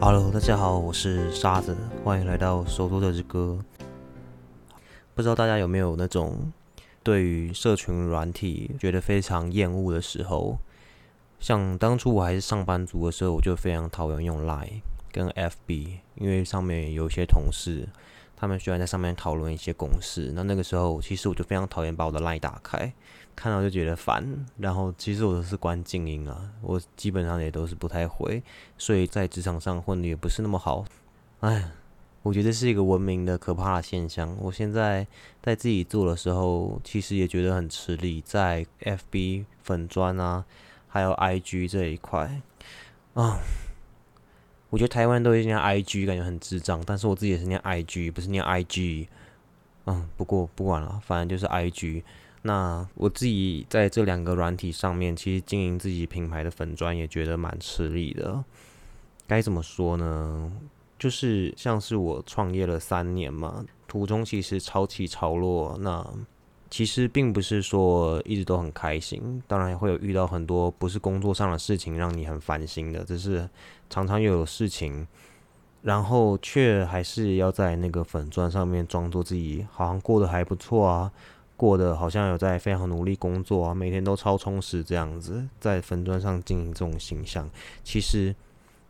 Hello，大家好，我是沙子，欢迎来到首都的之歌。不知道大家有没有那种对于社群软体觉得非常厌恶的时候？像当初我还是上班族的时候，我就非常讨厌用 Line 跟 FB，因为上面有一些同事，他们喜欢在上面讨论一些公式。那那个时候，其实我就非常讨厌把我的 Line 打开。看到就觉得烦，然后其实我都是关静音啊，我基本上也都是不太回，所以在职场上混的也不是那么好。哎，我觉得是一个文明的可怕的现象。我现在在自己做的时候，其实也觉得很吃力，在 FB 粉砖啊，还有 IG 这一块啊，我觉得台湾都是念 IG，感觉很智障，但是我自己也是念 IG，不是念 IG。嗯，不过不管了，反正就是 IG。那我自己在这两个软体上面，其实经营自己品牌的粉砖也觉得蛮吃力的。该怎么说呢？就是像是我创业了三年嘛，途中其实潮起潮落。那其实并不是说一直都很开心，当然会有遇到很多不是工作上的事情让你很烦心的，只是常常又有事情，然后却还是要在那个粉砖上面装作自己好像过得还不错啊。过得好像有在非常努力工作啊，每天都超充实这样子，在粉砖上经营这种形象，其实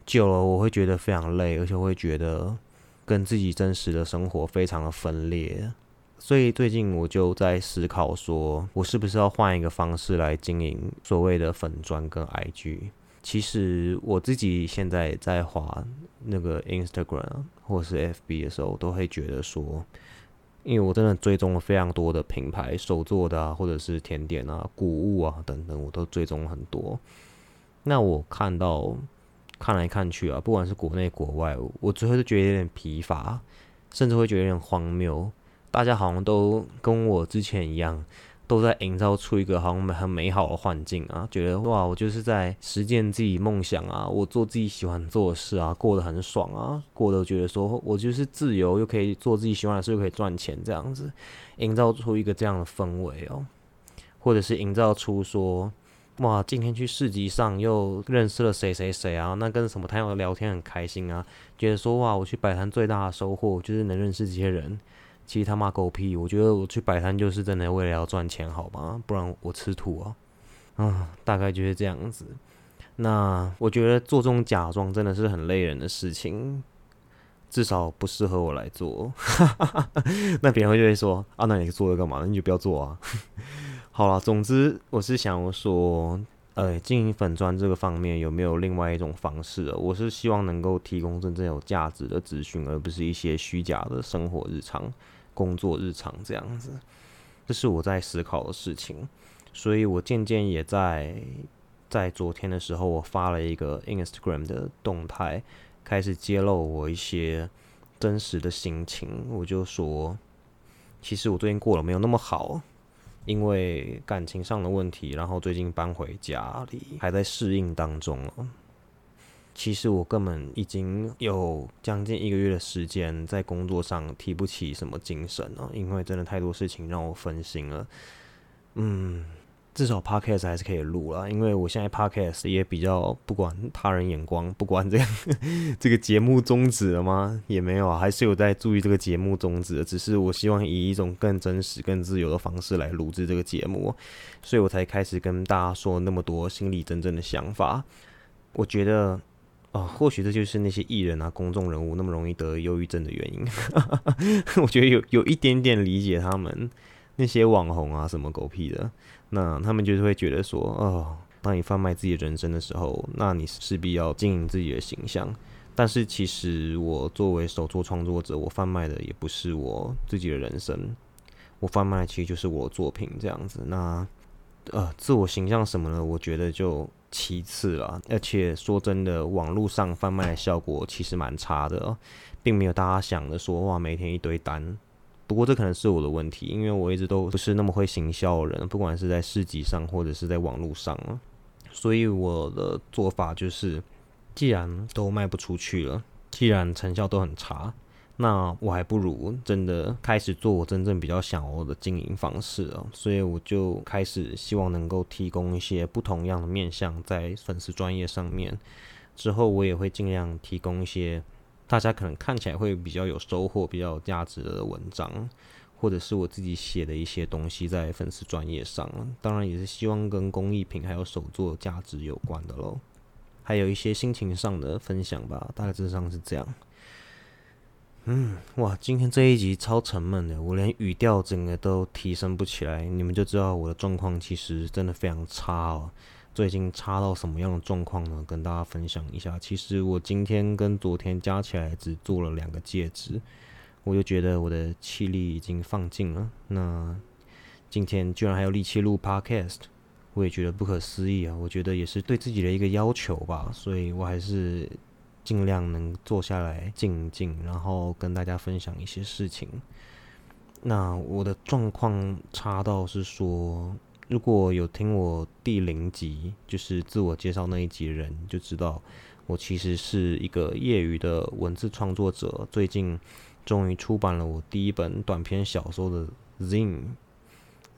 久了我会觉得非常累，而且会觉得跟自己真实的生活非常的分裂。所以最近我就在思考，说我是不是要换一个方式来经营所谓的粉砖跟 IG。其实我自己现在在滑那个 Instagram 或是 FB 的时候，都会觉得说。因为我真的追踪了非常多的品牌，手做的啊，或者是甜点啊、谷物啊等等，我都追踪很多。那我看到看来看去啊，不管是国内国外，我最后都觉得有点疲乏，甚至会觉得有点荒谬。大家好像都跟我之前一样。都在营造出一个好像很美好的环境啊，觉得哇，我就是在实践自己梦想啊，我做自己喜欢做的事啊，过得很爽啊，过得觉得说我就是自由，又可以做自己喜欢的事，又可以赚钱，这样子，营造出一个这样的氛围哦，或者是营造出说哇，今天去市集上又认识了谁谁谁啊，那跟什么朋友聊天很开心啊，觉得说哇，我去摆摊最大的收获就是能认识这些人。其实他妈狗屁！我觉得我去摆摊就是真的为了要赚钱，好吗？不然我吃土啊！啊，大概就是这样子。那我觉得做这种假装真的是很累人的事情，至少不适合我来做。那别人就会说：“啊，那你做了干嘛？你就不要做啊！”好了，总之我是想说，呃，经营粉砖这个方面有没有另外一种方式？我是希望能够提供真正有价值的资讯，而不是一些虚假的生活日常。工作日常这样子，这是我在思考的事情，所以我渐渐也在在昨天的时候，我发了一个 Instagram 的动态，开始揭露我一些真实的心情。我就说，其实我最近过得没有那么好，因为感情上的问题，然后最近搬回家里，还在适应当中其实我根本已经有将近一个月的时间在工作上提不起什么精神了，因为真的太多事情让我分心了。嗯，至少 podcast 还是可以录了，因为我现在 podcast 也比较不管他人眼光，不管这个这个节目终止了吗？也没有啊，还是有在注意这个节目终止的，只是我希望以一种更真实、更自由的方式来录制这个节目，所以我才开始跟大家说那么多心里真正的想法。我觉得。哦，或许这就是那些艺人啊、公众人物那么容易得忧郁症的原因。我觉得有有一点点理解他们那些网红啊，什么狗屁的，那他们就是会觉得说，哦，当你贩卖自己人生的时候，那你势必要经营自己的形象。但是其实我作为手作创作者，我贩卖的也不是我自己的人生，我贩卖的其实就是我作品这样子。那呃，自我形象什么的，我觉得就。其次了，而且说真的，网络上贩卖的效果其实蛮差的，并没有大家想的说哇，每天一堆单。不过这可能是我的问题，因为我一直都不是那么会行销的人，不管是在市集上或者是在网络上所以我的做法就是，既然都卖不出去了，既然成效都很差。那我还不如真的开始做我真正比较想要的经营方式哦，所以我就开始希望能够提供一些不同样的面向在粉丝专业上面，之后我也会尽量提供一些大家可能看起来会比较有收获、比较有价值的文章，或者是我自己写的一些东西在粉丝专业上。当然也是希望跟工艺品还有手作价值有关的喽。还有一些心情上的分享吧，大致上是这样。嗯，哇，今天这一集超沉闷的，我连语调整个都提升不起来，你们就知道我的状况其实真的非常差哦。最近差到什么样的状况呢？跟大家分享一下。其实我今天跟昨天加起来只做了两个戒指，我就觉得我的气力已经放尽了。那今天居然还有力气录 Podcast。我也觉得不可思议啊！我觉得也是对自己的一个要求吧，所以我还是尽量能坐下来静一静，然后跟大家分享一些事情。那我的状况差到是说，如果有听我第零集，就是自我介绍那一集的人，就知道我其实是一个业余的文字创作者。最近终于出版了我第一本短篇小说的 Zine。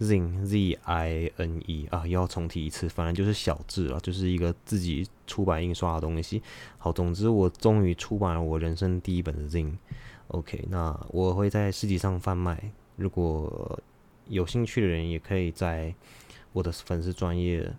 Zin Z I N E 啊，又要重提一次，反正就是小字了，就是一个自己出版印刷的东西。好，总之我终于出版了我人生第一本的 Zin。OK，那我会在市集上贩卖，如果有兴趣的人也可以在我的粉丝专业。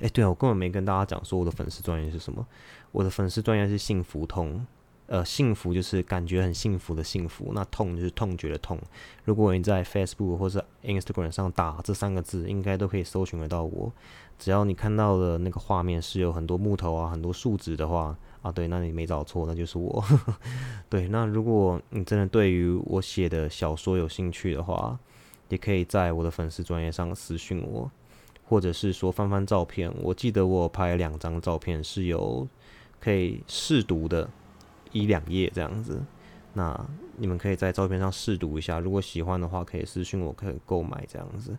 哎，对啊，我根本没跟大家讲说我的粉丝专业是什么，我的粉丝专业是幸福通。呃，幸福就是感觉很幸福的幸福，那痛就是痛觉的痛。如果你在 Facebook 或者 Instagram 上打这三个字，应该都可以搜寻得到我。只要你看到的那个画面是有很多木头啊、很多树枝的话，啊，对，那你没找错，那就是我。对，那如果你真的对于我写的小说有兴趣的话，也可以在我的粉丝专业上私讯我，或者是说翻翻照片。我记得我拍两张照片是有可以试读的。一两页这样子，那你们可以在照片上试读一下，如果喜欢的话，可以私信我，可以购买这样子。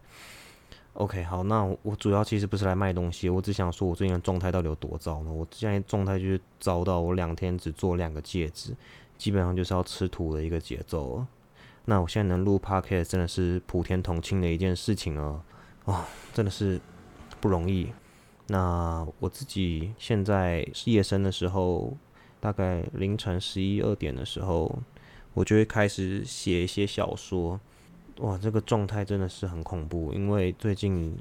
OK，好，那我主要其实不是来卖东西，我只想说我最近的状态到底有多糟呢？我现在状态就是糟到我两天只做两个戒指，基本上就是要吃土的一个节奏。那我现在能录 Podcast 真的是普天同庆的一件事情啊！啊，真的是不容易。那我自己现在夜深的时候。大概凌晨十一二点的时候，我就会开始写一些小说。哇，这个状态真的是很恐怖，因为最近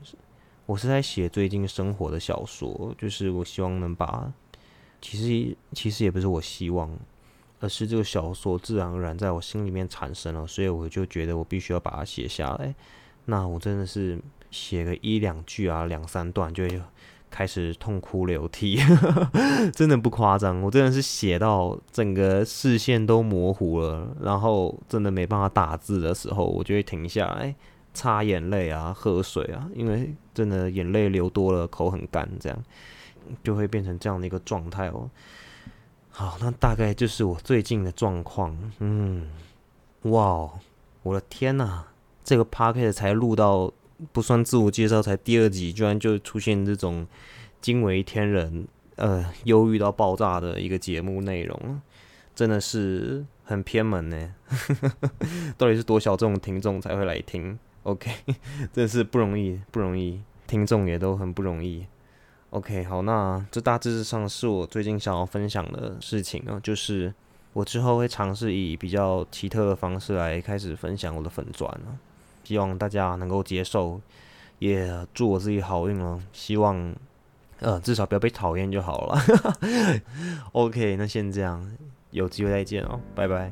我是在写最近生活的小说，就是我希望能把，其实其实也不是我希望，而是这个小说自然而然在我心里面产生了，所以我就觉得我必须要把它写下来。那我真的是写个一两句啊，两三段就。开始痛哭流涕，真的不夸张，我真的是写到整个视线都模糊了，然后真的没办法打字的时候，我就会停下来擦眼泪啊，喝水啊，因为真的眼泪流多了，口很干，这样就会变成这样的一个状态哦。好，那大概就是我最近的状况。嗯，哇，我的天呐，这个 p o c a s t 才录到。不算自我介绍，才第二集，居然就出现这种惊为天人、呃，忧郁到爆炸的一个节目内容，真的是很偏门呢。到底是多少这种听众才会来听？OK，真的是不容易，不容易，听众也都很不容易。OK，好，那这大致上是我最近想要分享的事情啊，就是我之后会尝试以比较奇特的方式来开始分享我的粉钻了。希望大家能够接受，也祝我自己好运哦。希望，呃，至少不要被讨厌就好了。OK，那先这样，有机会再见哦，拜拜。